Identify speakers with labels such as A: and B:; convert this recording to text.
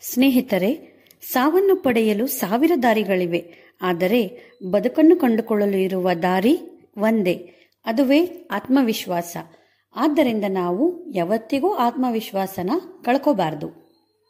A: ಸ್ನೇಹಿತರೆ, ಸಾವನ್ನು ಪಡೆಯಲು ಸಾವಿರ ದಾರಿಗಳಿವೆ. ಆದರೆ ಬದುಕನ್ನು ಕಂಡುಕೊಳ್ಳಲು ಇರುವ ದಾರಿ ಒಂದೇ, ಅದುವೇ ಆತ್ಮವಿಶ್ವಾಸ. ಆದ್ದರಿಂದ ನಾವು ಯಾವತ್ತಿಗೂ ಆತ್ಮವಿಶ್ವಾಸನ ಕಳ್ಕೋಬಾರದು.